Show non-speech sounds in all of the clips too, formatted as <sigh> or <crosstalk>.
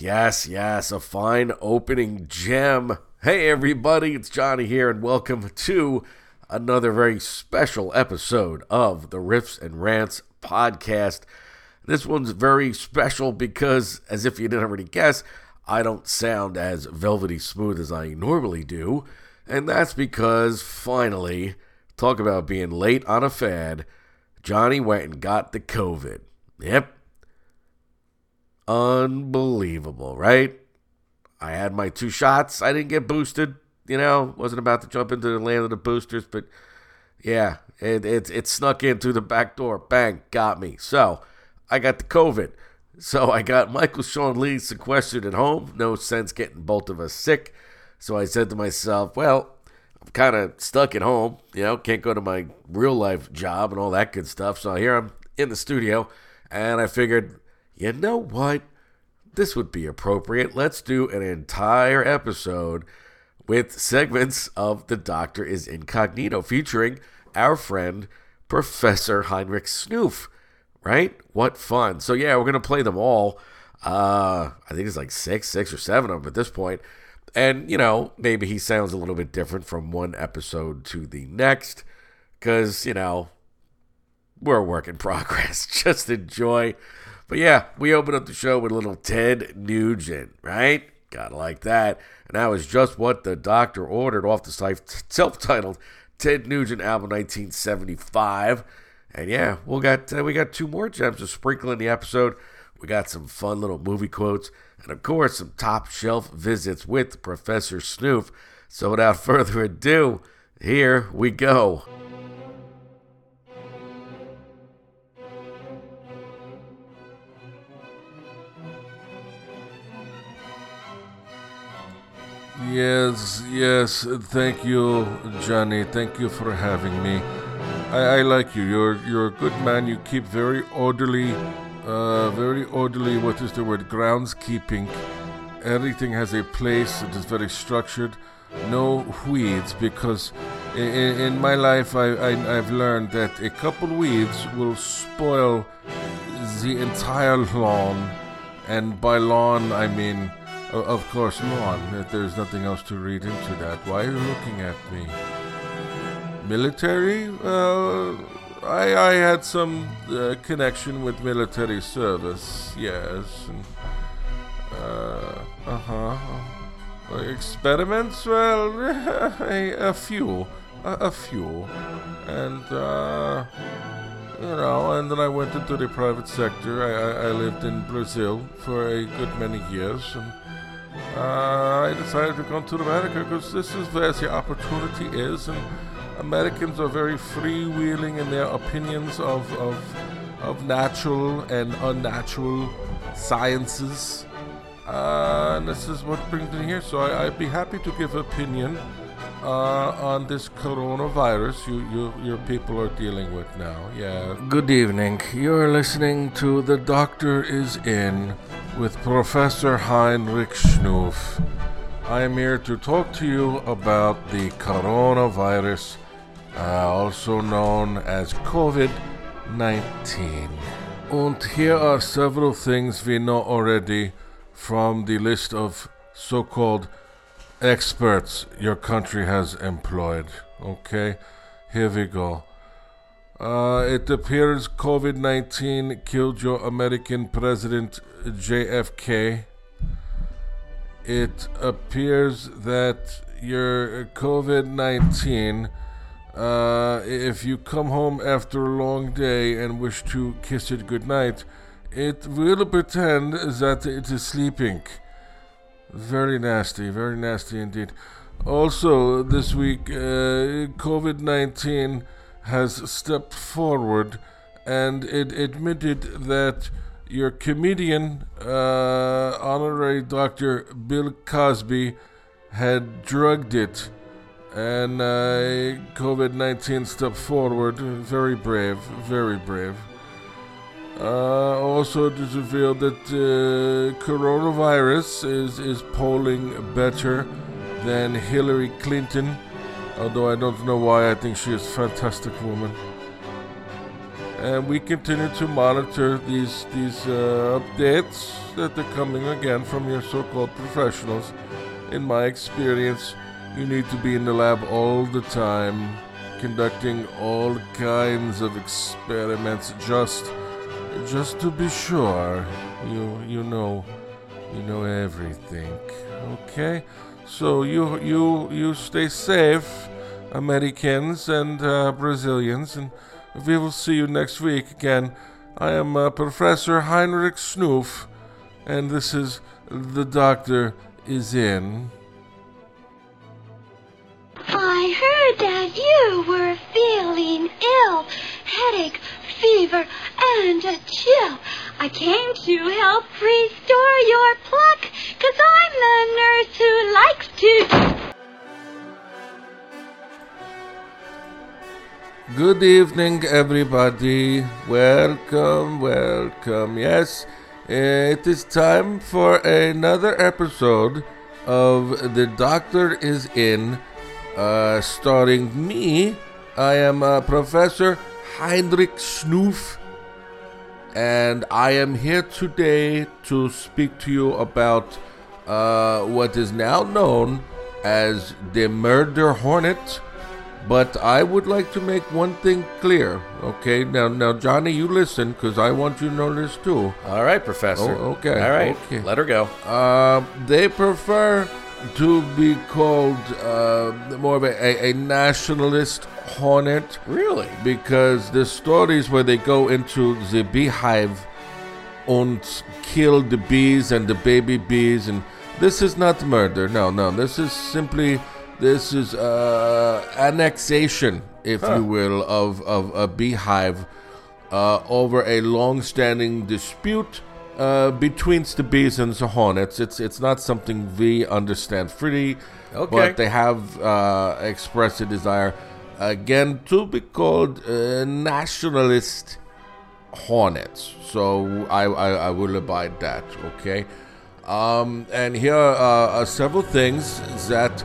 Yes, yes. A fine opening gem. Hey, everybody, it's Johnny here, and welcome to another very special episode of the Riffs and Rants podcast. This one's very special because, as if you didn't already guess, I don't sound as velvety smooth as I normally do. And that's because, finally, talk about being late on a fad, Johnny went and got the COVID. Yep, Unbelievable, right? I had my two shots. I didn't get boosted. You know, wasn't about to jump into the land of the boosters, but yeah, It, it, it snuck in through the back door. Bang, got me. So I got the COVID. So <laughs> I got Michael Sean Lee sequestered at home. No sense getting both of us sick. So I said to myself, well, I'm kind of stuck at home. You know, can't go to my real life job and all that good stuff. So here I'm in the studio, and I figured, you know what? This would be appropriate. Let's do an entire episode with segments of The Doctor is Incognito featuring our friend Professor Heinrich Snoof. Right? What fun. So, yeah, we're going to play them all. Uh, I think it's like six, six or seven of them at this point. And, you know, maybe he sounds a little bit different from one episode to the next because, you know, we're a work in progress. <laughs> Just enjoy. But yeah, we opened up the show with a little Ted Nugent, right? Gotta like that. And that was just what the doctor ordered off the self titled Ted Nugent album 1975. And yeah, we got uh, we got two more gems to sprinkle in the episode. We got some fun little movie quotes, and of course some top shelf visits with Professor Snoof. So without <laughs> further ado, here we go. Yes, yes. Thank you, Johnny. Thank you for having me. I, I like you. You're you're a good man. You keep very orderly, uh, very orderly. What is the word? Groundskeeping. Everything has a place. It is very structured. No weeds, because in, in my life I, I I've learned that a couple weeds will spoil the entire lawn, and by lawn I mean of course, lawn. There's nothing else to read into that. Why are you looking at me? Military? Uh, I, I had some uh, connection with military service, yes. And, uh, uh-huh. Uh, experiments? Well, <laughs> a, a few. A, a, few. And, uh, you know, and then I went into the private sector. I, I, I lived in Brazil for a good many years, and I decided to come to America because this is where the opportunity is, and Americans are very freewheeling in their opinions of, of, of natural and unnatural sciences. Uh, and this is what brings me here. So I, would be happy to give opinion uh, on this coronavirus you, you your people are dealing with now. Yeah. Good evening. You're listening to The Doctor is In with Professor Heinrich Schnoof. I am here to talk to you about the coronavirus, uh, also known as COVID 19. And here are several things we know already from the list of so called experts your country has employed. Okay, here we go. Uh, it appears COVID 19 killed your American President JFK. It appears that your COVID 19, uh, if you come home after a long day and wish to kiss it goodnight, it will pretend that it is sleeping. Very nasty, very nasty indeed. Also, this week, uh, COVID 19 has stepped forward and it admitted that your comedian, uh, honorary Dr. Bill Cosby, had drugged it. And uh, COVID 19 stepped forward. Very brave, very brave. Uh, also, it is revealed that uh, coronavirus is, is polling better than Hillary Clinton, although I don't know why. I think she is a fantastic woman. And we continue to monitor these these uh, updates that are coming again from your so-called professionals. In my experience, you need to be in the lab all the time, conducting all kinds of experiments just just to be sure, you you know, you know everything. Okay, so you you you stay safe, Americans and uh, Brazilians, and we will see you next week again. I am uh, Professor Heinrich Snoof, and this is the Doctor is in. I heard that you were feeling ill. Headache, fever, and a chill. I came to help restore your pluck, cause I'm the nurse who likes to... Good evening, everybody. Welcome, welcome. Yes, it is time for another episode of The Doctor is In, uh, starring me. I am uh, Professor Heinrich Schnoof, and I am here today to speak to you about uh, what is now known as the Murder Hornet. But I would like to make one thing clear, okay? Now, now, Johnny, you listen, because I want you to know this too. All right, Professor. Oh, okay, All right. okay. Let her go. Uh, they prefer to be called uh, more of a, a, a nationalist hornet Really? because the stories where they go into the beehive and kill the bees and the baby bees and this is not murder no no this is simply this is uh, annexation if you will of, of a beehive uh, over a long-standing dispute uh, between the bees and the hornets it's it's not something we understand fully Okay. but they have uh, expressed a desire again to be called uh, nationalist hornets. So I, I, I will abide that. Okay. Um, and here are, are several things that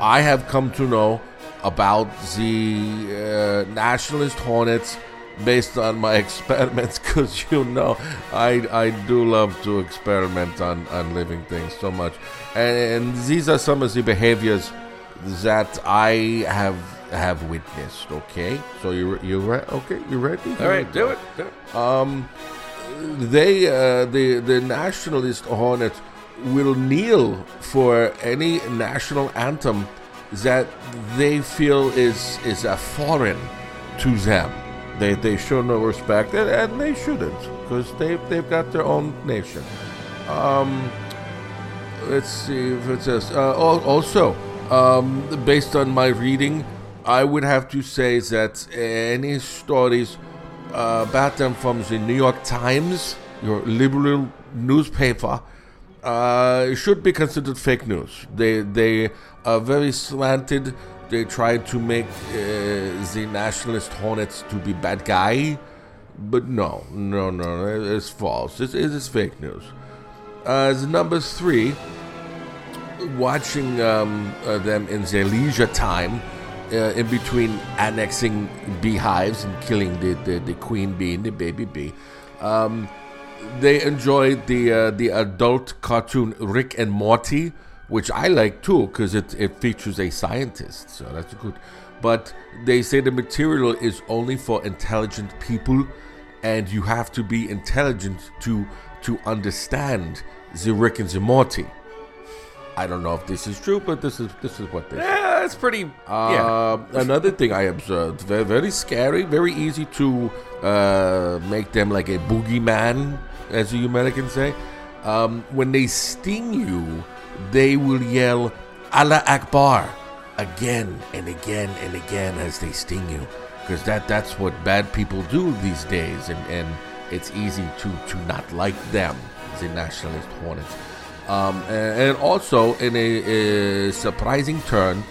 I have come to know about the uh, nationalist hornets based on my <laughs> experiments because you know I, I do love to experiment on, on living things so much and, and these are some of the behaviors that I have have witnessed okay so you you re- okay you ready All right, do it. Do it. um, they uh, the the nationalist hornets will kneel for any national anthem that they feel is is a foreign to them. They they show no respect, and, and they shouldn't, because they they've got their own nation. Um, let's see if it says. Uh, also, um, based on my reading, I would have to say that any stories uh, about them from the New York Times, your liberal newspaper, uh, should be considered fake news. They they are very slanted. They try to make uh, the nationalist hornets to be bad guy, but no, no, no, it's false. It, is fake news. Uh, number three, watching um, uh, them in their leisure time, uh, in between annexing beehives and killing the, the, the queen bee and the baby bee, um, they enjoyed the uh, the adult cartoon Rick and Morty, which I like too because it, it features a scientist, so that's good. But they say the material is only for intelligent people, and you have to be intelligent to to understand the Rick and the Morty. I don't know if this is true, but this is this is what they. Yeah, it's pretty. yeah. Uh, another thing I observed, very, very scary, very easy to uh, make them like a boogeyman, as you Americans say. Um, when they sting you, they will yell Allah Akbar again and again and again as they sting you, because that that's what bad people do these days, and, and it's easy to to not like them, the nationalist hornets. Um, and, also in a, a surprising turn,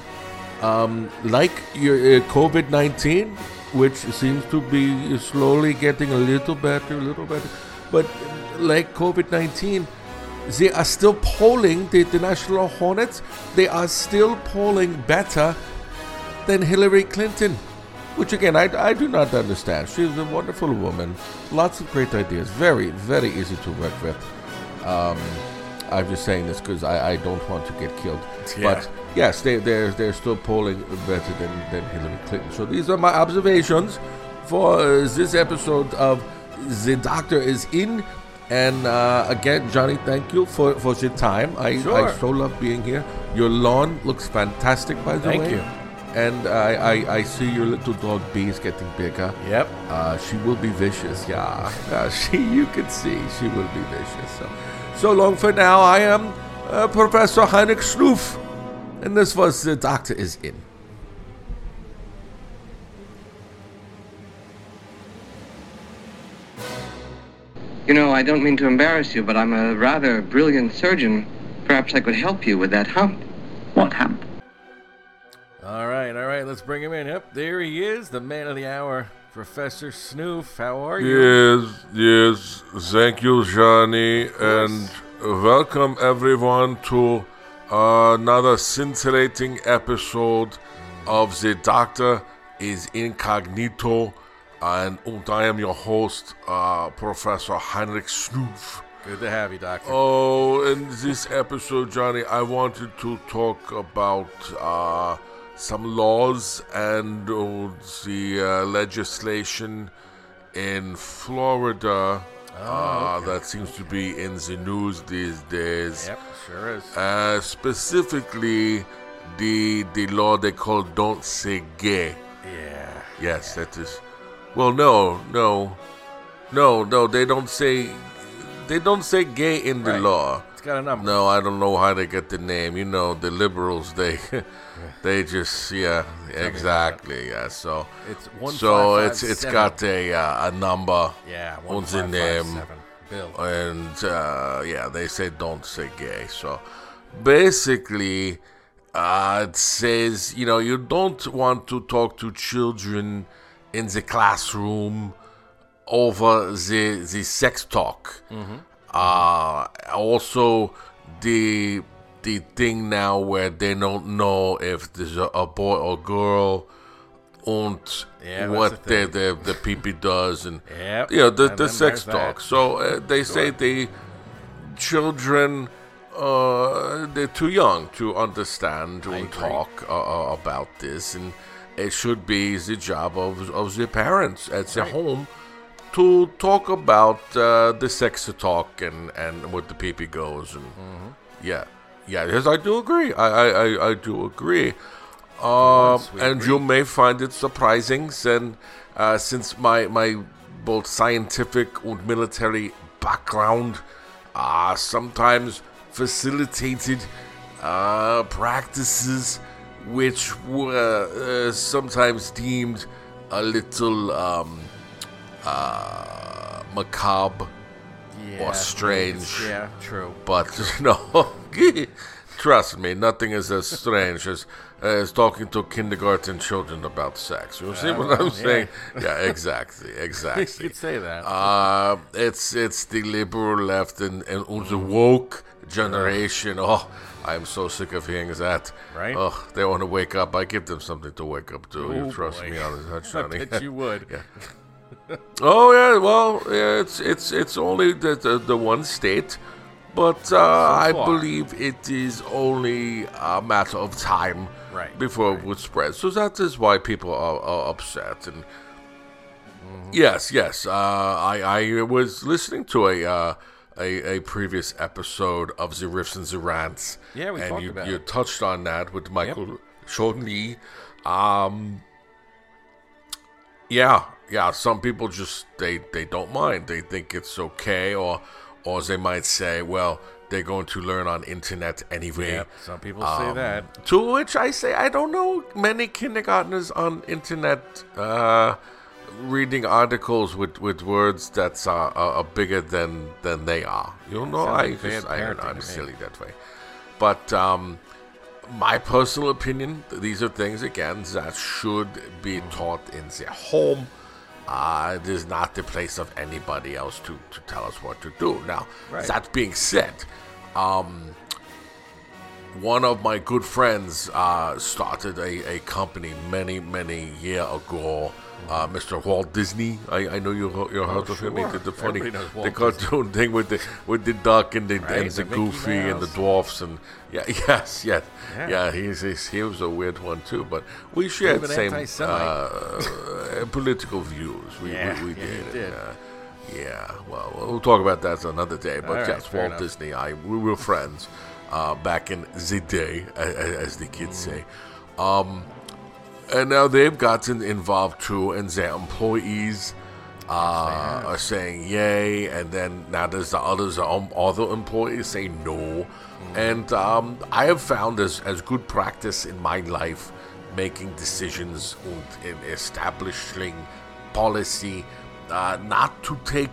um, like your uh, COVID nineteen, which seems to be slowly getting a little better, a little better, but like COVID nineteen, they are still polling the, the National Hornets. They are still polling better than Hillary Clinton, which again I, I do not understand. She's a wonderful woman, lots of great ideas, very very easy to work with. Um, I'm just saying this because I, I don't want to get killed. Yeah. But yes, they, they're, they're still polling better than, than Hillary Clinton. So these are my observations for uh, this episode of The Doctor is In. And uh, again, Johnny, thank you for, for your time. I, Sure. I so love being here. Your lawn looks fantastic, by the Thank way. Thank you. And I, I, I see your little dog bee is getting bigger. Yep. Uh, she will be vicious, yeah. <laughs> Uh, she, you can see, she will be vicious. So, so long for now. I am uh, Professor Heinrich Schluff, and this was The Doctor is In. You know, I don't mean to embarrass you, but I'm a rather brilliant surgeon. Perhaps I could help you with that hump. What hump? All right, all right, let's bring him in. Yep, there he is, the man of the hour. Professor Snoof. How are you? Yes, yes. Thank you, Johnny, and welcome everyone to another scintillating episode of The Doctor is Incognito, and, and I am your host, uh, Professor Heinrich Snoof. Good to have you, Doctor. Oh, in this episode, Johnny, I wanted to talk about uh, some laws and uh, the uh, legislation in Florida uh, that seems to be in the news these days. Yep, sure is. Uh, specifically, the the law they call "Don't Say Gay." Yeah. Yes, that is. Well, no, no, no, no. They don't say. They don't say gay in the Right. law. Got a number. No, I don't know how they get the name. You know, the liberals, they, <laughs> they just yeah, exactly, yeah. So, It's one. so it's it's got a uh, a number yeah on one the five five name. Bill. and uh, yeah, they say don't say gay. So, basically, uh, it says you know you don't want to talk to children in the classroom over the the sex talk. Uh, also, the the thing now where they don't know if there's a, a boy or girl and Yeah, what the the, the the PP does and <laughs> Yep, you know the, and the sex that. talk. So uh, they say the children uh, they're too young to understand and talk uh, uh, about this, and it should be the job of of the parents at the home to talk about uh, the sex talk and and what the PP goes and Mm-hmm. yeah yeah yes I do agree I I, I, I do agree. Um, and agree. you may find it surprising, then, uh, since my my both scientific and military background uh, sometimes facilitated uh, practices which were uh, sometimes deemed a little um, uh, macabre yeah, strange. Yeah, true. but <laughs> no, <laughs> trust me, nothing is as strange as as talking to kindergarten children about sex. You see what I'm yeah. saying? Yeah, exactly, <laughs> exactly. You could say that. Uh, it's it's the liberal left and, and the woke generation. Oh, I'm so sick of hearing that. Right? Oh, they want to wake up. I give them something to wake up to. you Oh, trust boy. me on this, I Johnny. bet you would. Oh yeah, well, yeah, it's it's it's only the the, the one state, but uh, I believe it is only a matter of time Right, before it would spread. So that is why people are, are upset. And Mm-hmm. yes, yes, uh, I I was listening to a. Uh, a, a previous episode of the Riffs and the Rants. Yeah, we and talked you, about you it. touched on that with Michael Sean Lee. Um, yeah, yeah. Some people just they they don't mind. They think it's okay, or or they might say, well, they're going to learn on internet anyway. Yep, some people say Um, that. To which I say, I don't know many kindergartners on internet uh, reading articles with, with words that's uh, are, are bigger than than they are. You know, I like just I, parenting I'm to me. silly that way. But um, my personal opinion, these are things again that should be taught in their home. Uh, it is not the place of anybody else to, to tell us what to do. Now, Right. that being said, um, one of my good friends uh, started a, a company many, many year ago. Uh, Mr. Walt Disney, I, I know you you heard of him. He did the funny, the cartoon thing with the with the duck and the Right, and the, the Goofy and the dwarfs and yeah, <laughs> yes, yes, Yeah. yeah. he's, he's he was a weird one too, but we shared the same uh, political views. We Yeah, we, we yeah, did. did. Uh, yeah, well, we'll talk about that another day. But right, yes, Walt enough. Disney, I we were friends uh, back in the day, a- a- as the kids Mm. say. Um, and now they've gotten involved too, and their employees uh, are saying yay, and then now there's the others, um, other employees say no. And um, I have found as, as good practice in my life making decisions and in establishing policy uh, not to take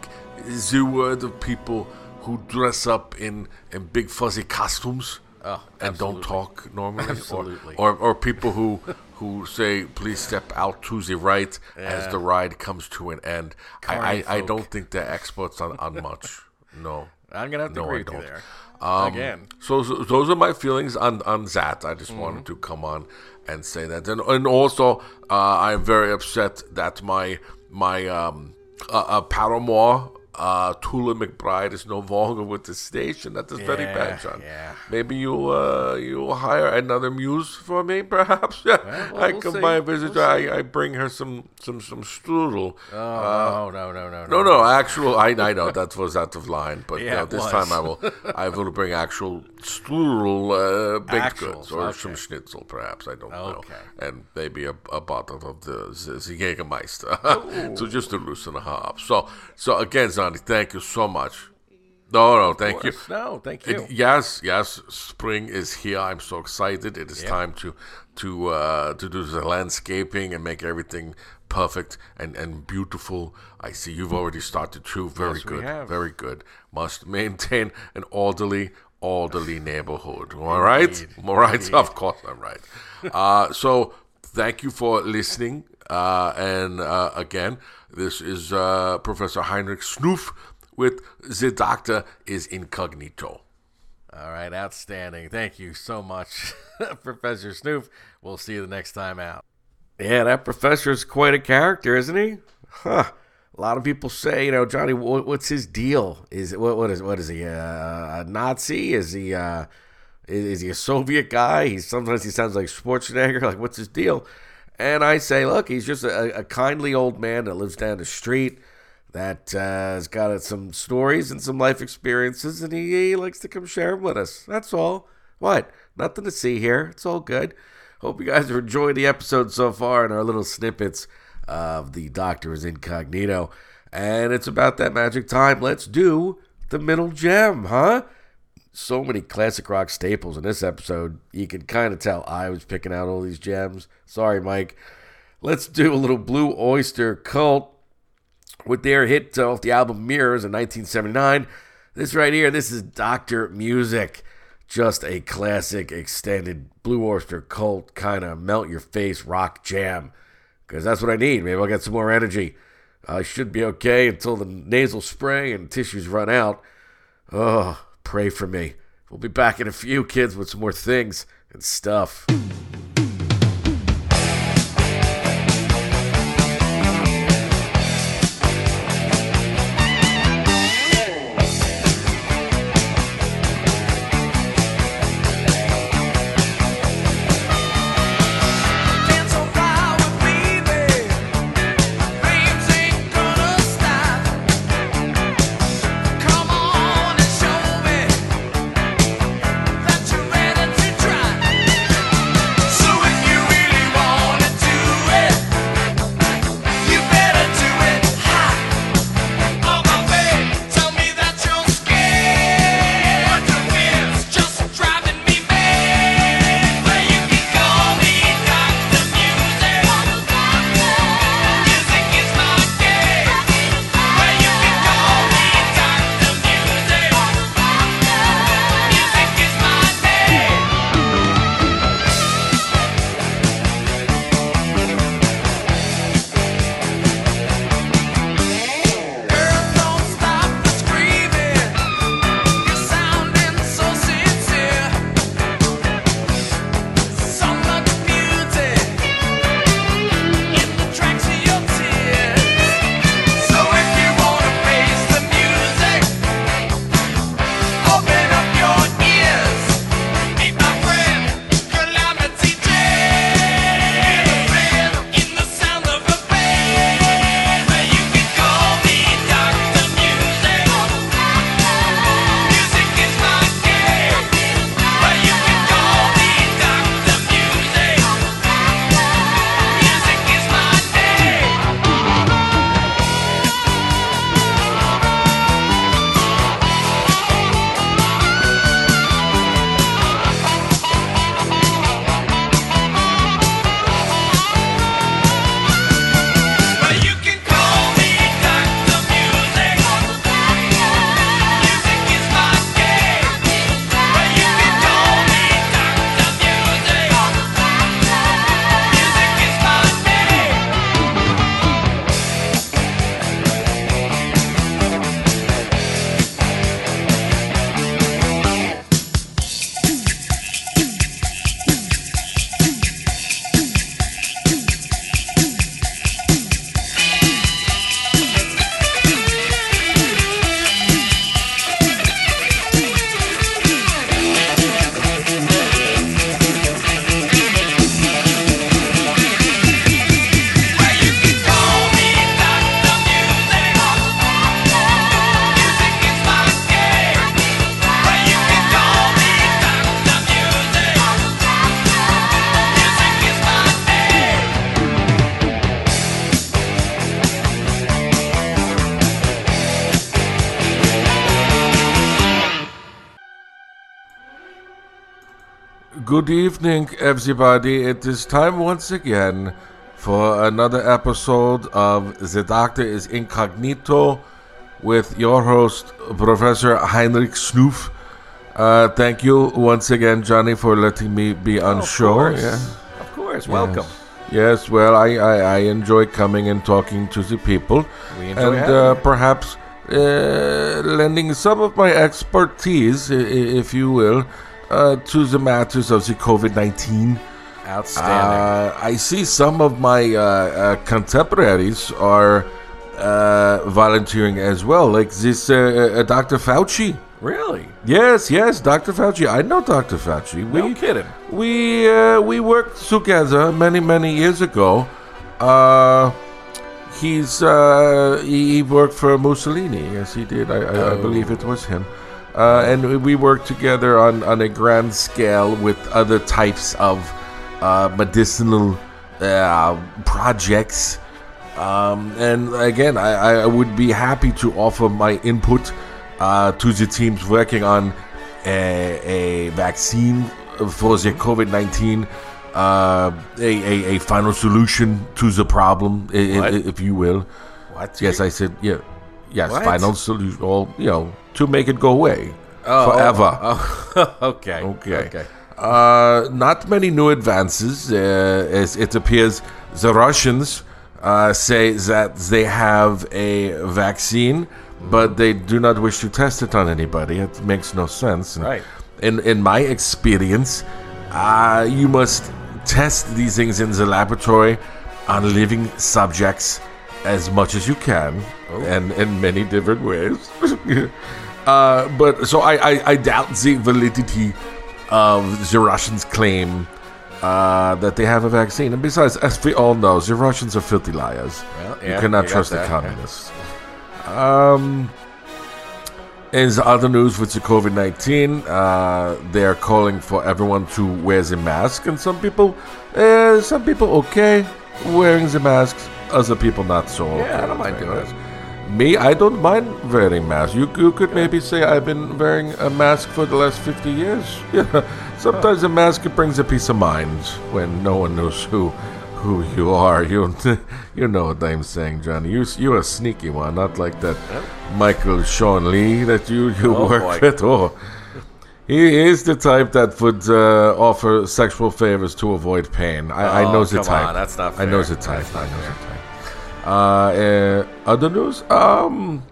the word of people who dress up in, in big fuzzy costumes Oh, and don't talk normally, Or- or, or people who who say please step out to the right as the ride comes to an end. I, I, I don't think they're experts on, on <laughs> much. No. I'm gonna have to No, agree with you there. Um, Again. So, so those are my feelings on on that. I just wanted to come on and say that, and and also uh, I'm very upset that my my um, uh, uh, paramour. Uh, Tula McBride is no longer with the station. That is very bad, John. yeah. Maybe you uh, you hire another muse for me, perhaps. <laughs> well, I we'll come by and visit. We'll I, I bring her some some some strudel. Oh Uh, no, no, no, no, no, no, actual. I, I know that was out of line, but <laughs> Yeah, it this was. time I will. I will bring actual strudel uh, baked Actuals, goods or okay. some schnitzel, perhaps. I don't Okay. know, and maybe a, a bottle of the, the, Jägermeister, <laughs> so just to loosen her up. So, so again, Zanni, thank you so much. No, no, thank you. No, thank It- you. yes, yes, spring is here. I'm so excited. It is time to to uh, to do the landscaping and make everything perfect and, and beautiful. I see you've already started too. Very Yes, good. Very good. Must maintain an orderly orderly <sighs> neighborhood. All right? All right. Of course I'm right. Uh, so thank you for listening. Uh, and uh, again, this is uh, Professor Heinrich Snoof with The Doctor is Incognito. All right, outstanding. Thank you so much, <laughs> Professor Snoof. We'll see you the next time out. Yeah, that professor's quite a character, isn't he? Huh. A lot of people say, you know, Johnny, what, what's his deal? Is what what is what is he uh, a Nazi? Is he uh, is, is he a Soviet guy? He sometimes he sounds like Schwarzenegger. Like, what's his deal? And I say, look, he's just a, a kindly old man that lives down the street that uh, has got some stories and some life experiences, and he, he likes to come share them with us. That's all. What? Nothing to see here. It's all good. Hope you guys are enjoying the episode so far and our little snippets of the Doctor is Incognito. And it's about that magic time. Let's do the middle gem, huh? So many classic rock staples in this episode. You can kind of tell I was picking out all these gems. Sorry, Mike. Let's do a little Blue Oyster Cult with their hit uh, off the album Mirrors in 1979. This right here, this is Doctor Music. Just a classic extended Blue Oyster Cult kind of melt your face rock jam. Because that's what I need. Maybe I'll get some more energy. I should be okay until the nasal spray and tissues run out. Oh, pray for me. We'll be back in a few, kids, with some more things and stuff. Good evening, everybody. It is time once again for another episode of The Doctor is Incognito with your host, Professor Heinrich Snoof. Uh, thank you once again, Johnny, for letting me be on Of show. course. Yeah. Of course. Welcome. Yes, well, I, I, I enjoy coming and talking to the people. We enjoy and uh, perhaps uh, lending some of my expertise, if you will, uh, to the matters of the COVID 19. Outstanding. Uh, I see some of my uh, uh, contemporaries are uh, volunteering as well, like this uh, Dr. Fauci. really? Yes, yes, Dr. Fauci. I know Dr. Fauci. No kidding. We uh, we worked together many many years ago. Uh, he's uh, he, worked for Mussolini. Yes, he did. I, I, I believe it was him. Uh, and we worked together on, on a grand scale with other types of uh, medicinal uh, projects. Um, and again, I, I would be happy to offer my input uh, to the teams working on a, a vaccine for the COVID 19, uh, a, a, a final solution to the problem, i- i- if you will. What? Yes, I said, yeah. Yes, What? final solution, or, you know, to make it go away Oh, forever. <laughs> Oh, okay. Okay. Okay. Uh, not many new advances. Uh, as it appears, the Russians uh, say that they have a vaccine, but they do not wish to test it on anybody. It makes no sense. And Right. In in my experience, uh, you must test these things in the laboratory on living subjects as much as you can, and in many different ways. <laughs> Uh, but so I, I, I doubt the validity of the Russians' claim uh, that they have a vaccine. And besides, as we all know, the Russians are filthy liars. Well, you yeah, cannot you got trust the yeah. communists. Um, in the other news with the COVID 19, uh, they're calling for everyone to wear the mask. And some people, uh, some people okay wearing the masks, other people not so okay. Yeah, I don't mind doing masks. Me, I don't mind wearing masks. You, you could maybe say I've been wearing a mask for the last 50 years. Yeah. <laughs> Sometimes a mask it brings a peace of mind when no one knows who who you are. <laughs> You you know what I'm saying, Johnny. You you're a sneaky one, not like that Michael Sean Lee that you you Oh, work boy. with. Oh, he is the type that would uh, offer sexual favors to avoid pain. I, I Oh, know the come type. on, that's not fair. I know the type. I know the type. Uh, uh, other news? Um,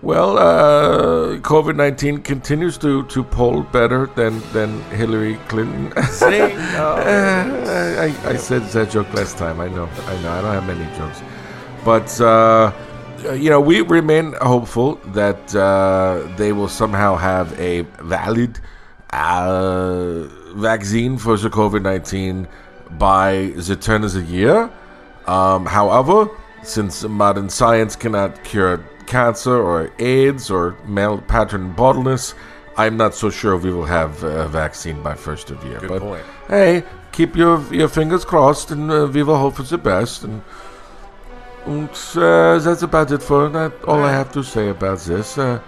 well, uh, COVID nineteen continues to, to poll better than, than Hillary Clinton. Zing. <laughs> Oh. Uh, I, I said that joke last time. I know. I know. I don't have many jokes, but uh, you know, we remain hopeful that uh, they will somehow have a valid uh, vaccine for the COVID nineteen by the turn of the year. Um, however, since modern science cannot cure cancer or AIDS or male pattern baldness, I'm not so sure we will have a vaccine by first of year. Good but point. hey, keep your your fingers crossed, and uh, we will hope for the best. And, and uh, that's about it for that. All I have to say about this. Uh,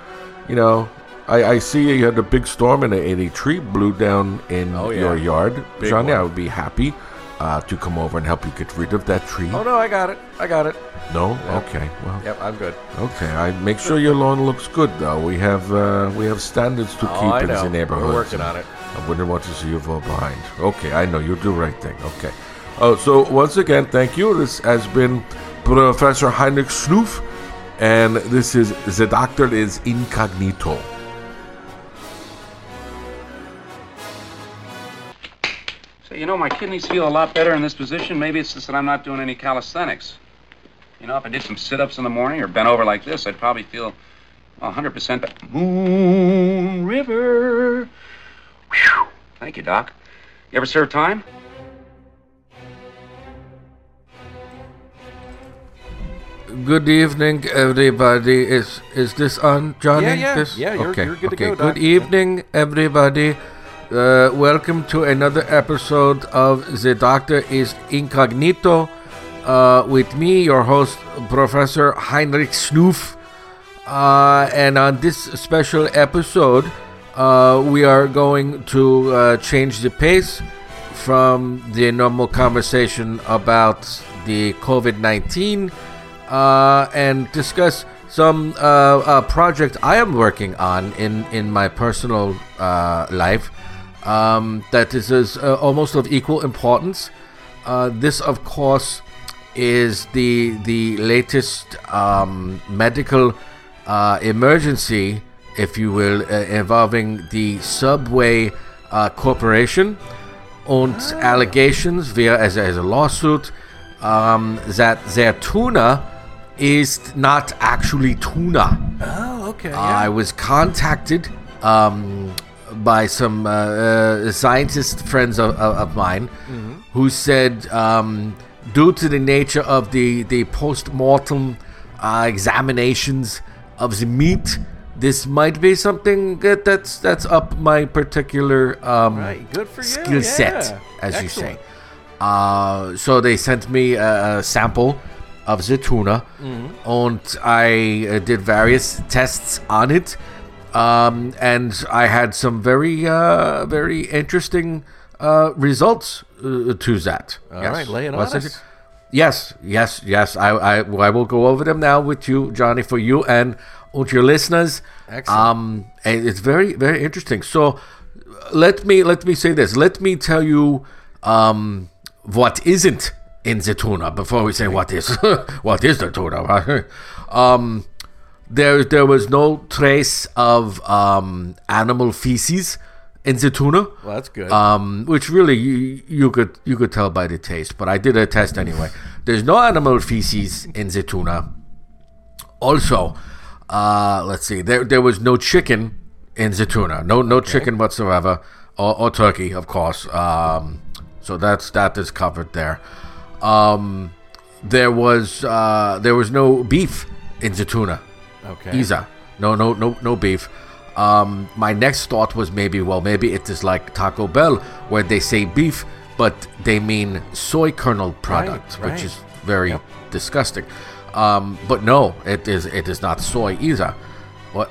you know, I, I see you had a big storm and a, and a tree blew down in Oh, yeah. your yard, Big Johnny. one. I would be happy uh, to come over and help you get rid of that tree. Oh no, I got it. I got it. No? Okay. Well. Yep, I'm good. Okay. I make sure your lawn looks good, though. We have uh, we have standards to Oh, keep I in know. the neighborhood. We're working on it. I wouldn't want to see you fall behind. Okay, I know you do the right thing. Okay. Oh, so once again, thank you. This has been Professor Heinrich Snoof, and this is the Doctor is Incognito. So, you know, my kidneys feel a lot better in this position. Maybe it's just that I'm not doing any calisthenics. You know, if I did some sit ups in the morning or bent over like this, I'd probably feel 100% better. Moon River. Whew. Thank you, Doc. You ever serve time? Good evening, everybody. Is is this on, Johnny? Yeah, yeah. This? Yeah, you're- okay. you're good to okay. go, Doc. Good evening, everybody. Uh, welcome to another episode of The Doctor is Incognito. Uh, with me, your host, Professor Heinrich Snoof. Uh, and on this special episode, uh, we are going to uh, change the pace from the normal conversation about the COVID 19 uh, and discuss some project I am working on in, in my personal life um, that is, is uh, almost of equal importance. Uh, this, of course, is the the latest um, medical uh, emergency, if you will, uh, involving the Subway uh, Corporation and allegations via as, as a lawsuit um, that their tuna is not actually tuna. Oh, okay. I was contacted um, by some uh, uh, scientist friends of, of, of mine who said, um, due to the nature of the, the post mortem uh, examinations of the meat, this might be something that, that's that's up my particular um, Right, good for you, skill set, yeah. as you say. Uh, so they sent me a, a sample of the tuna, Mm-hmm. and I uh, did various tests on it, um, and I had some very, uh, very interesting uh, results uh, to that. All right, lay it on us. Yes, yes, yes. I, I, I will go over them now with you, Johnny, for you and with your listeners. Excellent. Um, it's very, very interesting. So, let me let me say this. Let me tell you um, what isn't in the tuna before we say what is <laughs> what is the tuna. um, there there was no trace of um, animal feces in the tuna. Well, that's good. Um, which really you, you could you could tell by the taste, but I did a test anyway. There's no animal feces in the tuna. Also, uh, let's see, there there was no chicken in the tuna. No no chicken whatsoever, or, or turkey, of course. Um, so that's that is covered there. Um, there was uh, there was no beef in the tuna. Okay. Either. No, no, no, no beef. Um, my next thought was maybe, well, maybe it is like Taco Bell, where they say beef, but they mean soy kernel product, right. which is very disgusting. Um, but no, it is it is not soy either. What?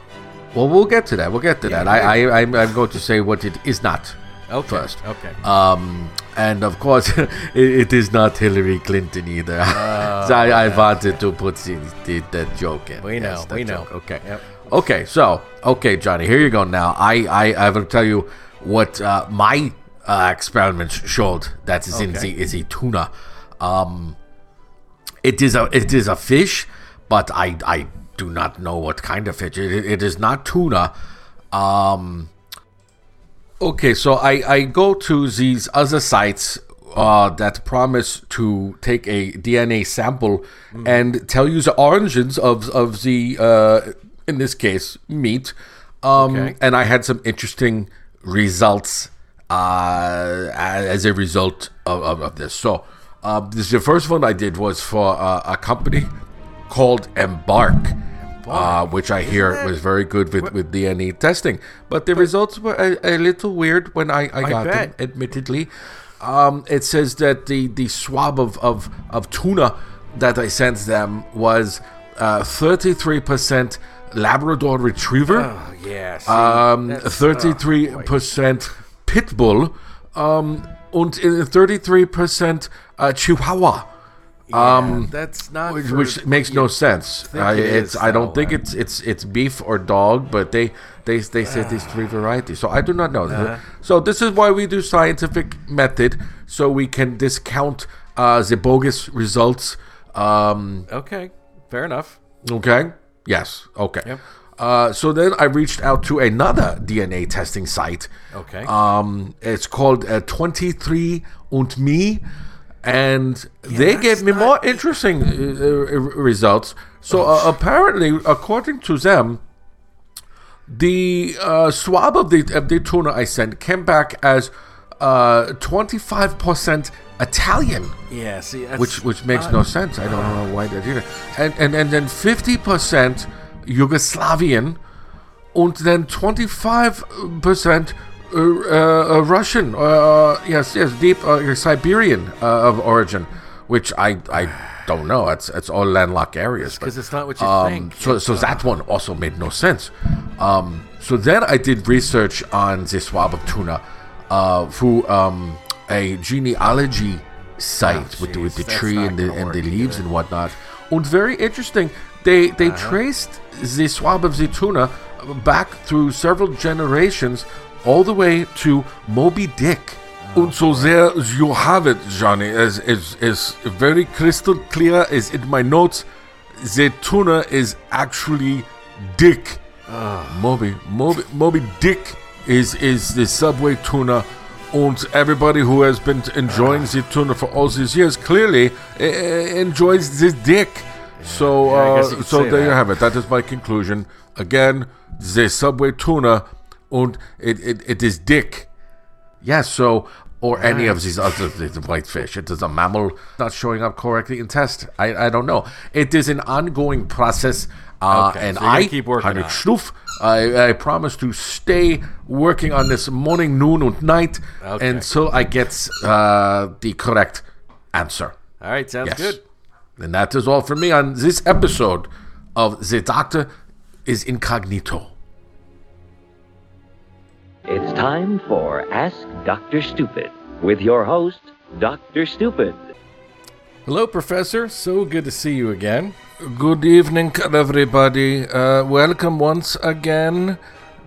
Well, we'll get to that. We'll get to that. I, I, I'm, I'm going to say what it is not Okay. first. Okay. Um, and of course, <laughs> it, it is not Hillary Clinton either. <laughs> so I, I wanted to put the, the, that joke in. Oh, We know, Yes, we know. Okay. Yep. Okay. So, okay, Johnny, here you go. Now, I, I, I will tell you what uh, my uh, experiments showed that is in the is a tuna. Um, it is a it is a fish, but I I do not know what kind of fish. It, it is not tuna. Um, okay, so I I go to these other sites uh, that promise to take a DNA sample and tell you the origins of of the uh, in this case meat. Um, Okay. and I had some interesting results uh, as a result of, of, of this. So, uh, this the first one I did was for uh, a company called Embark, uh, which I hear was very good with, with DNA testing. But the results were a, a little weird when I, I got them, admittedly. Um, it says that the, the swab of, of, of tuna that I sent them was uh, 33% Labrador Retriever. Oh, yeah. See, Um, that's- thirty-three oh, boy. percent Pitbull, um, and thirty-three percent uh, Chihuahua. Um, that's not which, which makes no sense. Uh, it it's is, I don't though, think uh, it's it's it's beef or dog, but they they they said these three varieties. So I do not know. Uh-huh. So this is why we do scientific method, so we can discount uh, the bogus results. Um, Okay. Fair enough. Okay. Yes. Okay. Yep. Uh, so then I reached out to another DNA testing site. Okay. Um, it's called uh, 23 und Me, and they gave me more interesting uh, uh, results. So uh, apparently, according to them, the uh, swab of the of the tuna I sent came back as uh, 25% Italian yeah. See, that's which which makes no sense. I don't know why they did it. And and and then fifty percent Yugoslavian, and then twenty five percent uh, uh, Russian. Uh, yes, yes, deep uh, Siberian uh, of origin, which I I don't know. It's it's all landlocked areas. because it's not what you um, think. so so that one also made no sense. Um, so then I did research on the swab of tuna uh, through um, a genealogy site with, the, with the that's tree and the, and the leaves either. and whatnot. And very interesting. They they Uh-huh. traced the swab of the tuna back through several generations, all the way to Moby Dick. And so there you have it, Johnny. As is is very crystal clear as in my notes, the tuna is actually Dick. Moby, Moby, Moby Dick is is the subway tuna. And everybody who has been enjoying the tuna for all these years clearly uh, enjoys this dick. So, Yeah, uh, so there you have it. That is my conclusion. Again, the subway tuna, and it, it, it is dick. Yes, so or any of these other the, the whitefish. It is a mammal not showing up correctly in test. I, I don't know. It is an ongoing process. Uh, Okay, and so I, keep working Heinrich on. Schnuff, I, I promise to stay working on this morning, noon, and night Okay. until I get uh, the correct answer. All right, sounds Yes. good. And that is all for me on this episode of The Doctor is Incognito. It's time for Ask Dr. Stupid with your host, Dr. Stupid. Hello, Professor. So good to see you again. Good evening, everybody. Uh, welcome once again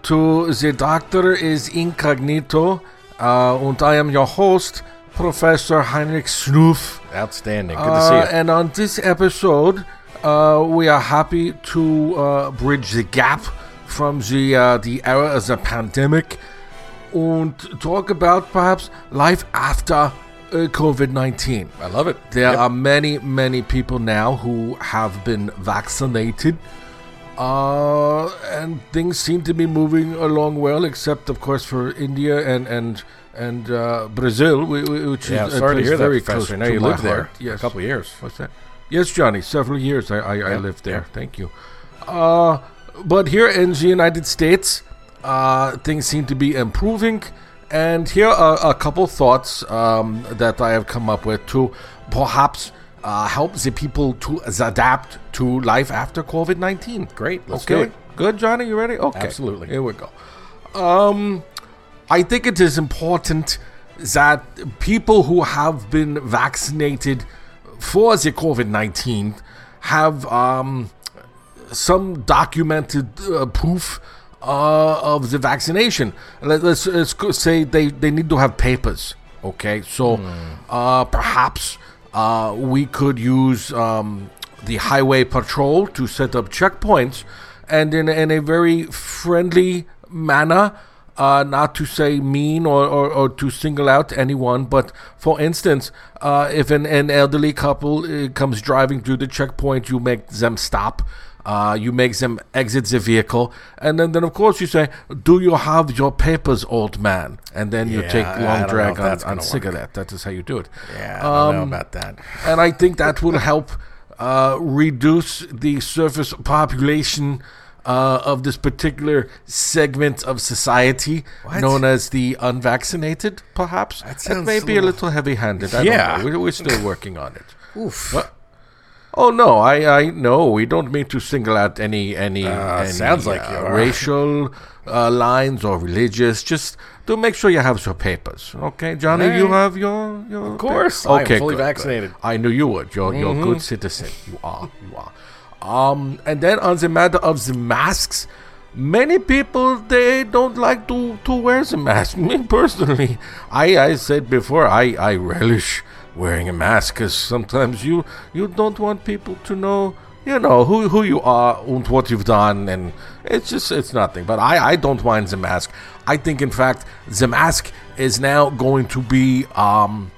to The Doctor is Incognito. Uh, and I am your host, Professor Heinrich Snoof. Outstanding. Good to Uh, see you. and on this episode, uh, we are happy to uh, bridge the gap from the uh, the era of the pandemic and talk about perhaps life after uh, COVID 19. I love it. There Yep. are many, many people now who have been vaccinated. Uh, and things seem to be moving along well, except, of course, for India and and and uh, Brazil, whi- whi- which Yeah, is a sorry to hear very Professor. close to you lived there for a couple of years. What's that? Yes, Johnny. Several years I I, I lived there. yeah. Thank you. Uh, but here in the United States, uh, things seem to be improving. And here are a couple thoughts um, that I have come up with to perhaps uh, help the people to adapt to life after COVID 19. Great. Let's okay. do it. Good, Johnny. You ready? Okay. Absolutely. Here we go. Um, I think it is important that people who have been vaccinated for the COVID 19 have um, some documented uh, proof uh, of the vaccination. Let, us let's go say they, they need to have papers. Okay, so uh, perhaps uh, we could use um, the highway patrol to set up checkpoints and in, in a very friendly manner. Uh, not to say mean or, or, or to single out anyone, but for instance, uh, if an, an elderly couple uh, comes driving through the checkpoint, you make them stop. Uh, you make them exit the vehicle, and then, then of course you say, "Do you have your papers, old man?" And then you take long drag on, on cigarette. That is how you do it. Yeah, I don't know Um, about that. and I think that will help uh, reduce the surface population uh, of this particular segment of society What? known as the unvaccinated, perhaps. That, sounds may be a little- heavy-handed. I Yeah. don't know. We're, we're still working on it. Oof. What? Oh no, I I no, we don't mean to single out any any, Uh, any sounds like uh, racial uh, lines or religious. Just to make sure you have your papers, okay, Johnny? You have your your. Of course. I am Okay, fully good, good. vaccinated. I knew you would. You're you're a Mhm. good citizen. You are. You are. Um, and then on the matter of the masks, many people they don't like to to wear the mask. <laughs> Me personally, I I said before I I relish wearing a mask because sometimes you you don't want people to know you know who who you are and what you've done and it's just it's nothing. But i i don't mind the mask. I think in fact the mask is now going to be um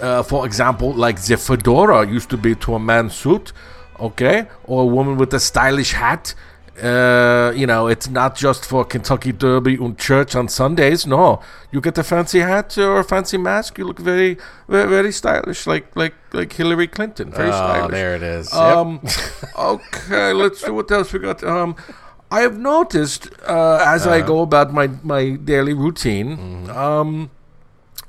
uh, for example like the fedora used to be to a man's suit okay? Or a woman with a stylish hat uh, you know, it's not just for Kentucky Derby and church on Sundays. No, you get a fancy hat or a fancy mask, you look very, very, very stylish, like like like Hillary Clinton. Very Oh, stylish. there it is. Yep. Um, <laughs> okay, let's see what else we got. Um, I have noticed uh, as I Uh-huh. go about my my daily routine, Mm-hmm. um,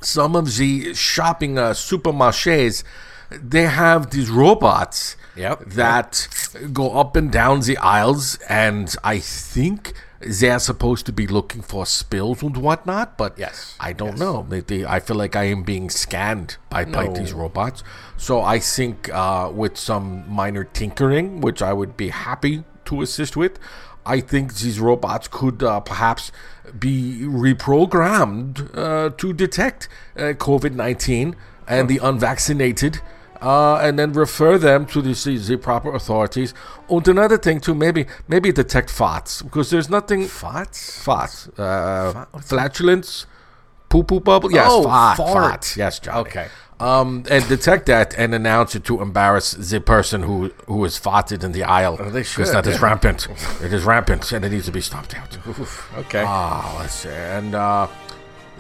some of the shopping uh, supermarchés they have these robots Yep. that go up and down the aisles, and I think they're supposed to be looking for spills and whatnot. But Yes, I don't know. They, they, I feel like I am being scanned by, by these robots. So I think uh, with some minor tinkering, which I would be happy to assist with, I think these robots could uh, perhaps be reprogrammed uh, to detect uh, COVID 19 and the unvaccinated. Uh, and then refer them to the, the, the proper authorities. And another thing too, maybe maybe detect farts because there's nothing Farts? farts, uh, flatulence, poo poo bubble. Yes, Oh, fart, fart. fart. Yes, Johnny. Okay. Um, and detect that and announce it to embarrass the person who who is farted in the aisle. they Because should, that is rampant. it is rampant, and it needs to be stomped out. Okay. Ah, let's see. And uh,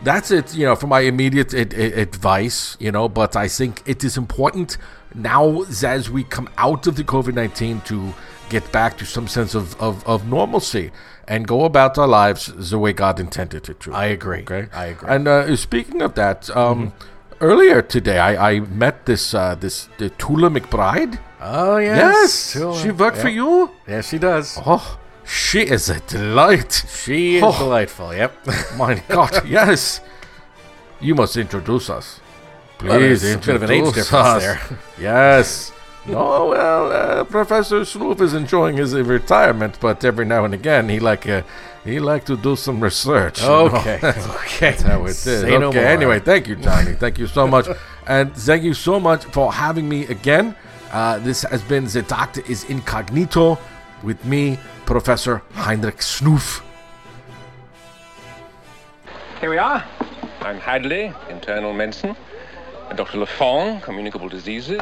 that's it, you know, for my immediate ad- ad- advice, you know. But I think it is important now as we come out of the COVID 19 to get back to some sense of, of, of normalcy and go about our lives the way God intended it to. I agree. Okay. I agree. And uh, speaking of that, um, earlier today I, I met this uh, this the Tula McBride. oh, yes. Yes, Tula. she worked for you. Yes, she does. Oh, she is a delight. She is Oh. delightful. Yep. <laughs> My God, yes. You must introduce us. Well, Please a bit of an age introduce difference us. there. Yes. No, well, uh, Professor Snoof is enjoying his uh, retirement, but every now and again he like uh, he like to do some research. you know. Okay. <laughs> okay. That's how it is. Say okay. no more. Anyway, thank you, Johnny. thank you so much, <laughs> and thank you so much for having me again. Uh, this has been the Doctor is Incognito with me, Professor Heinrich Snoof. Here we are. I'm Hadley, internal medicine. And Dr. Lafong, communicable diseases.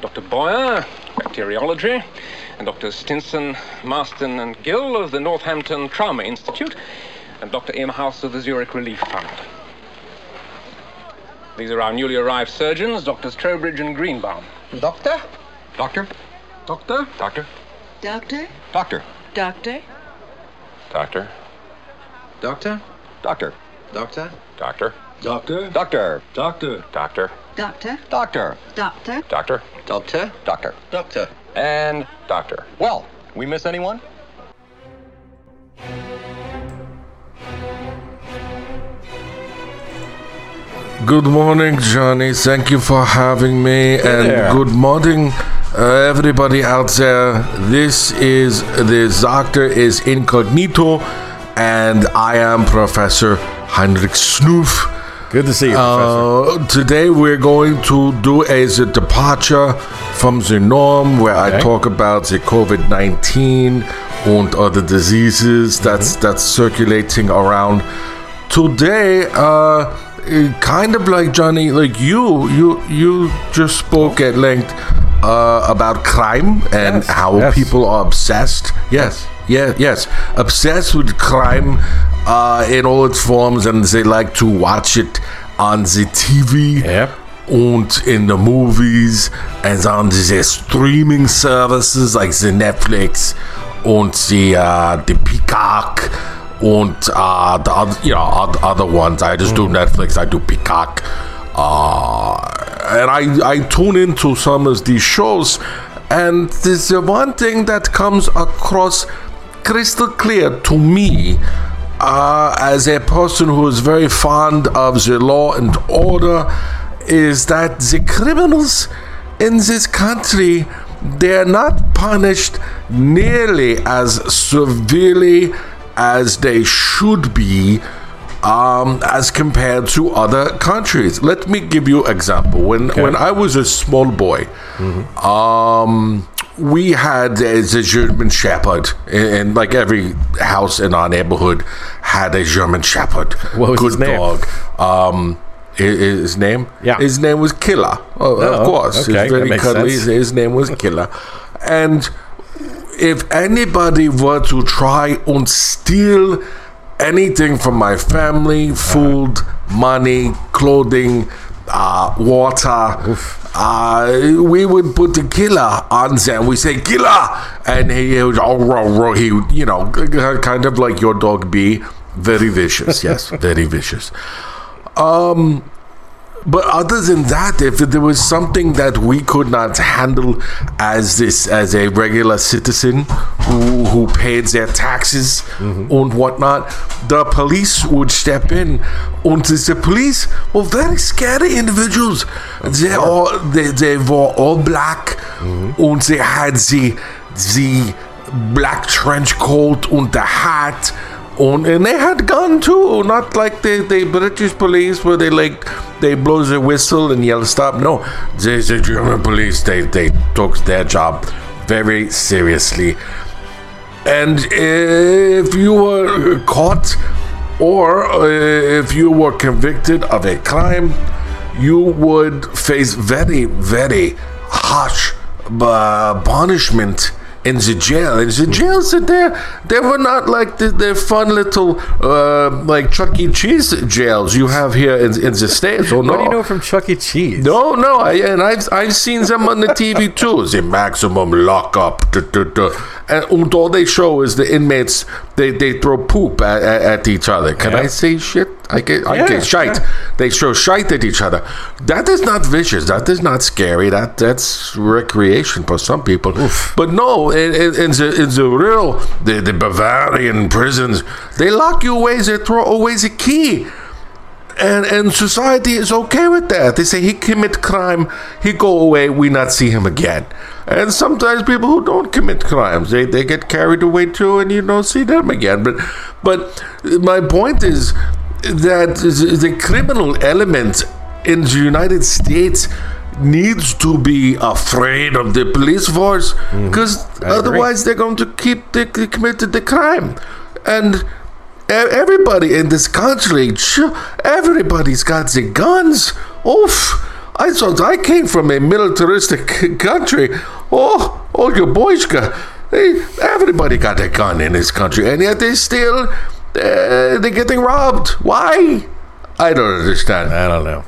Dr. Boyer, bacteriology. And Dr. Stinson, Marston, and Gill of the Northampton Trauma Institute. And Dr. Imhouse of the Zurich Relief Fund. These are our newly arrived surgeons, Doctors Trowbridge and Greenbaum. Doctor? Doctor? Doctor? Doctor? Doctor? Doctor? Doctor? Doctor? Doctor? Doctor? Doctor? Doctor? Doctor? Doctor? Doctor? Doctor? Doctor? Doctor? Doctor? Doctor? Doctor? Doctor? Doctor. And doctor. Well, we miss anyone? Good morning, Johnny. Thank you for having me. and there. good morning, everybody out there. This is the Doctor is Incognito, and I am Professor Heinrich Snoof. Good to see you, Professor. Uh, today we're going to do a the departure from the norm where I talk about the COVID nineteen and other diseases that's Mm-hmm. that's circulating around. Today, uh, kind of like Johnny, like you, you you just spoke at length uh, about crime and Yes, how yes. people are obsessed. Yes, yeah, yes, obsessed with crime uh, in all its forms, and they like to watch it on the TV Yep. and in the movies and on the streaming services like the Netflix and the uh, the Peacock and uh, the other, you know other, other ones. I just do Netflix. I do Peacock. Uh, and I, I tune into some of these shows, and there's the one thing that comes across crystal clear to me uh, as a person who is very fond of the law and order is that the criminals in this country they're not punished nearly as severely as they should be um, as compared to other countries. Let me give you example. When when I was a small boy, um, we had a, a German Shepherd, and, like every house in our neighborhood had a German Shepherd. What was Good his name? dog. Um, his name? Yeah. His name was Killer. Oh, Oh, of course. okay, He's very cuddly. sense. His, his name was Killer. And if anybody were to try and steal anything from my family, food, money, clothing, uh, water, uh, we would put the killer on them. We say killer, and he would oh, row, row. he would, you know kind of like your dog B, very vicious. Yes, very vicious. Um, but other than that, if there was something that we could not handle as this as a regular citizen who who paid their taxes mm-hmm. and whatnot, the police would step in. And the police were very scary individuals. They all they, they were all black mm-hmm. and they had the the black trench coat and the hat. And, and they had gun too, not like the, the British police where they like they blow the whistle and yell stop. No, the, the German police they they took their job very seriously. And if you were caught or uh, if you were convicted of a crime, you would face very, very harsh uh, punishment in the jail. In the jails, there they were not like the, the fun little uh, like Chuck E. Cheese jails you have here in, in the states. No! What do you know from Chuck E. Cheese? No, no, I, and I've I've seen them on the TV too. The maximum lockup, duh, duh, duh. And, all they show is the inmates. They they throw poop at, at, at each other. Can I say shit? I get I Yeah, get shite. yeah. They throw shite at each other. That is not vicious. That is not scary. That that's recreation for some people. But no, in, in, in the in the real the, the Bavarian prisons, they lock you away. They throw away the key and and society is okay with that. They say he commit crime, he go away, we not see him again. And sometimes people who don't commit crimes, they, they get carried away too, and you don't see them again. But but my point is that the criminal element in the United States needs to be afraid of the police force mm-hmm. because I agree. otherwise they're going to keep they, they committed the crime and Everybody in this country, everybody's got the guns. Oof. I thought I came from a militaristic country. Oh, oh, your boys got. Hey, everybody got a gun in this country, and yet they still. Uh, they're getting robbed. Why? I don't understand. I don't know.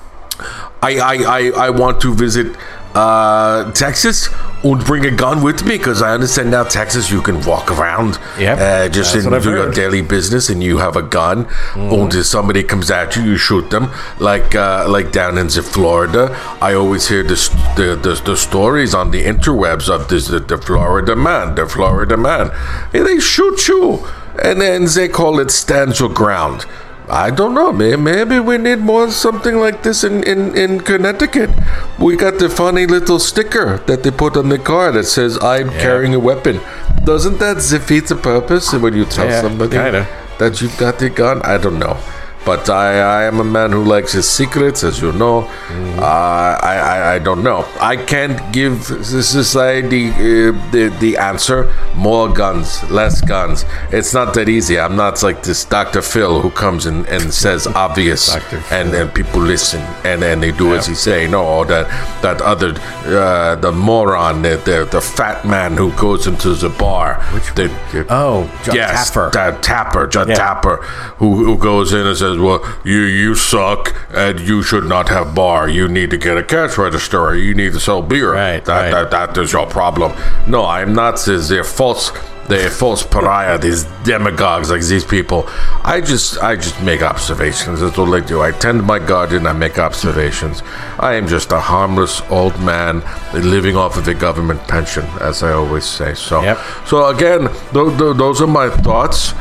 I I, I, I want to visit uh, Texas and bring a gun with me because I understand now Texas you can walk around Yep, uh, just in do your daily business and you have a gun and if somebody comes at you you shoot them. Like uh, like down in the Florida I always hear the, the, the, the stories on the interwebs of this the, the Florida man the Florida man. And they shoot you and then they call it stand your ground I don't know, man. Maybe we need more something like this in, in, in Connecticut. We got the funny little sticker that they put on the car that says, I'm carrying a weapon. Doesn't that defeat the purpose when you tell Yeah, somebody kinda. that you've got the gun? I don't know. But I, I am a man who likes his secrets, as you know. Mm-hmm. Uh, I, I, I don't know. I can't give the society uh, the, the answer. More guns, less guns. It's not that easy. I'm not like this Dr. Phil who comes in and says <laughs> obvious, and, and people listen and, then they do as he say. No, or that that other uh, the moron, the, the the fat man who goes into the bar. Which the, Oh, Judd yes, Tapper. Tapper, Judd Yeah. Tapper, who, who goes in and says, "Well, you you suck, and you should not have bar. You need to get a cash register. Or you need to sell beer. Right, that, right. that that is your problem. No, I'm not. Says they're false. They're false pariah. These demagogues like these people. I just I just make observations. That's all I do. I tend my garden. I make observations. I am just a harmless old man living off of a government pension, as I always say. So Yep. so again, th- th- those are my thoughts.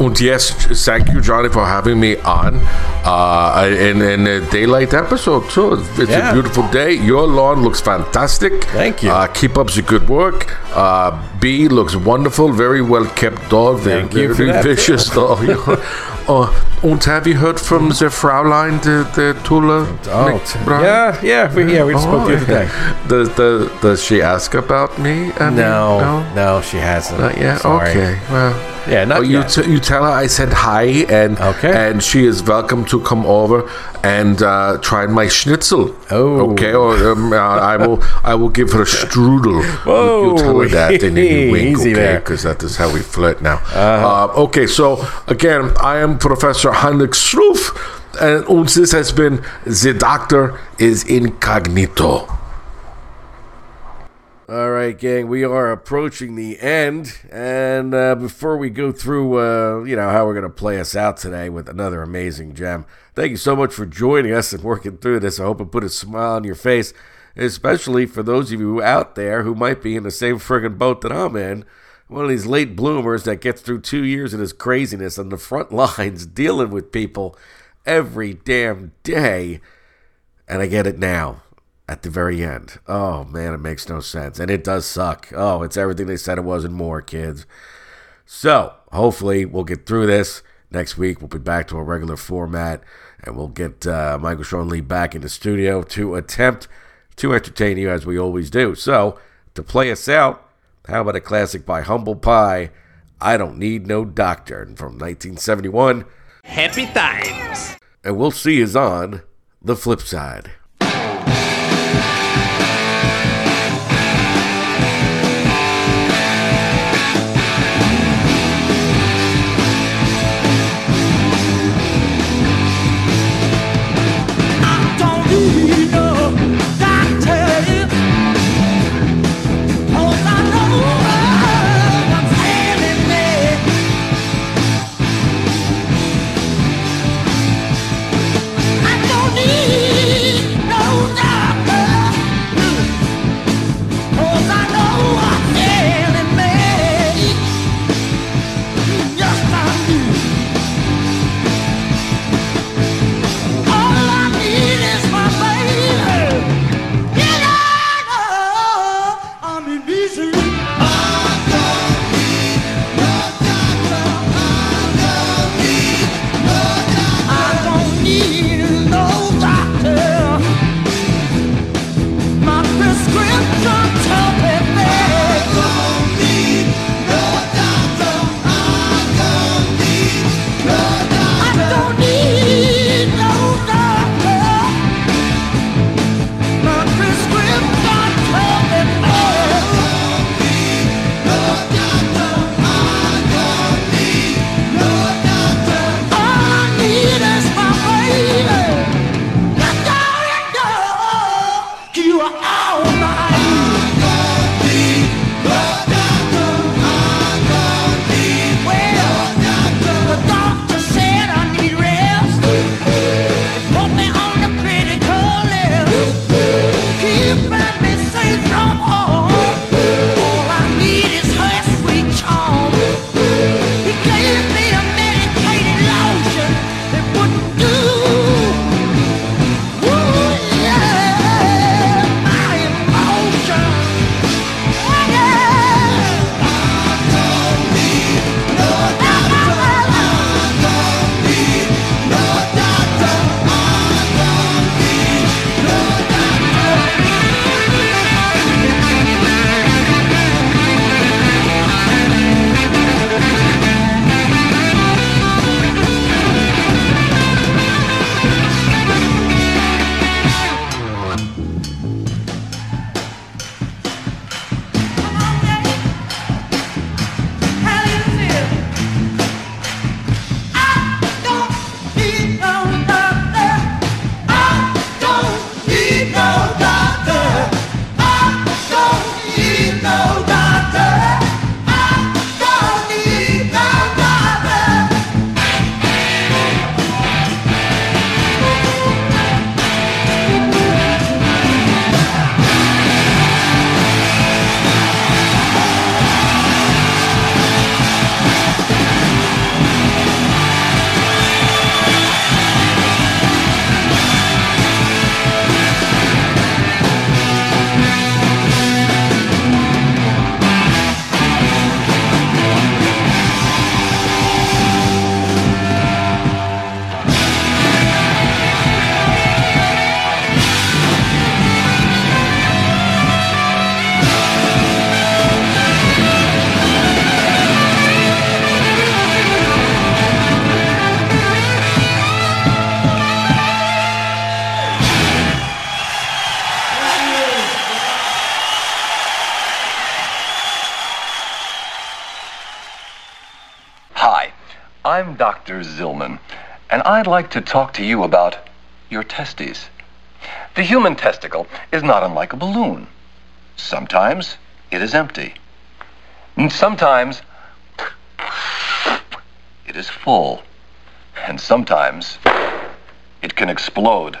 And yes, thank you, Johnny, for having me on uh, in, in a daylight episode too. It's Yeah. a beautiful day. Your lawn looks fantastic. Thank you. Uh, keep up the good work. Uh, B looks wonderful. Very well kept dog. Very, Thank you for very that, vicious <laughs> dog. <laughs> uh, and have you heard from the Fraulein, the, the Tula? Oh, yeah, yeah, we, yeah. We just spoke the other day. <laughs> Does, does, does she ask about me? I mean, No, no, she hasn't. not yet. Sorry. Okay. Well. Yeah, not oh, you t- you tell her I said hi and Okay. and she is welcome to come over and uh, try my schnitzel. Oh. Okay. Or um, uh, I will I will give her a strudel. You, you tell her that and then you wink. Easy okay. Because that is how we flirt now. uh okay. So again, I am Professor Heinrich. And, and this has been The Doctor is Incognito. All right, gang, we are approaching the end. And uh, before we go through, uh, you know, how we're going to play us out today with another amazing gem, thank you so much for joining us and working through this. I hope it put a smile on your face, especially for those of you out there who might be in the same friggin' boat that I'm in. One of these late bloomers that gets through two years of this craziness on the front <laughs> lines dealing with people every damn day. And I get it now at the very end. Oh man, it makes no sense. And it does suck. Oh, it's everything they said it was and more, kids. So hopefully we'll get through this. Next week we'll be back to a regular format and we'll get uh, Michael Sean Lee back in the studio to attempt to entertain you as we always do. So to play us out, how about a classic by Humble Pie? I don't need no doctor and from 1971. Happy times. And we'll see you on the flip side. like to talk to you about your testes. The human testicle is not unlike a balloon. Sometimes it is empty. And sometimes it is full. And sometimes it can explode.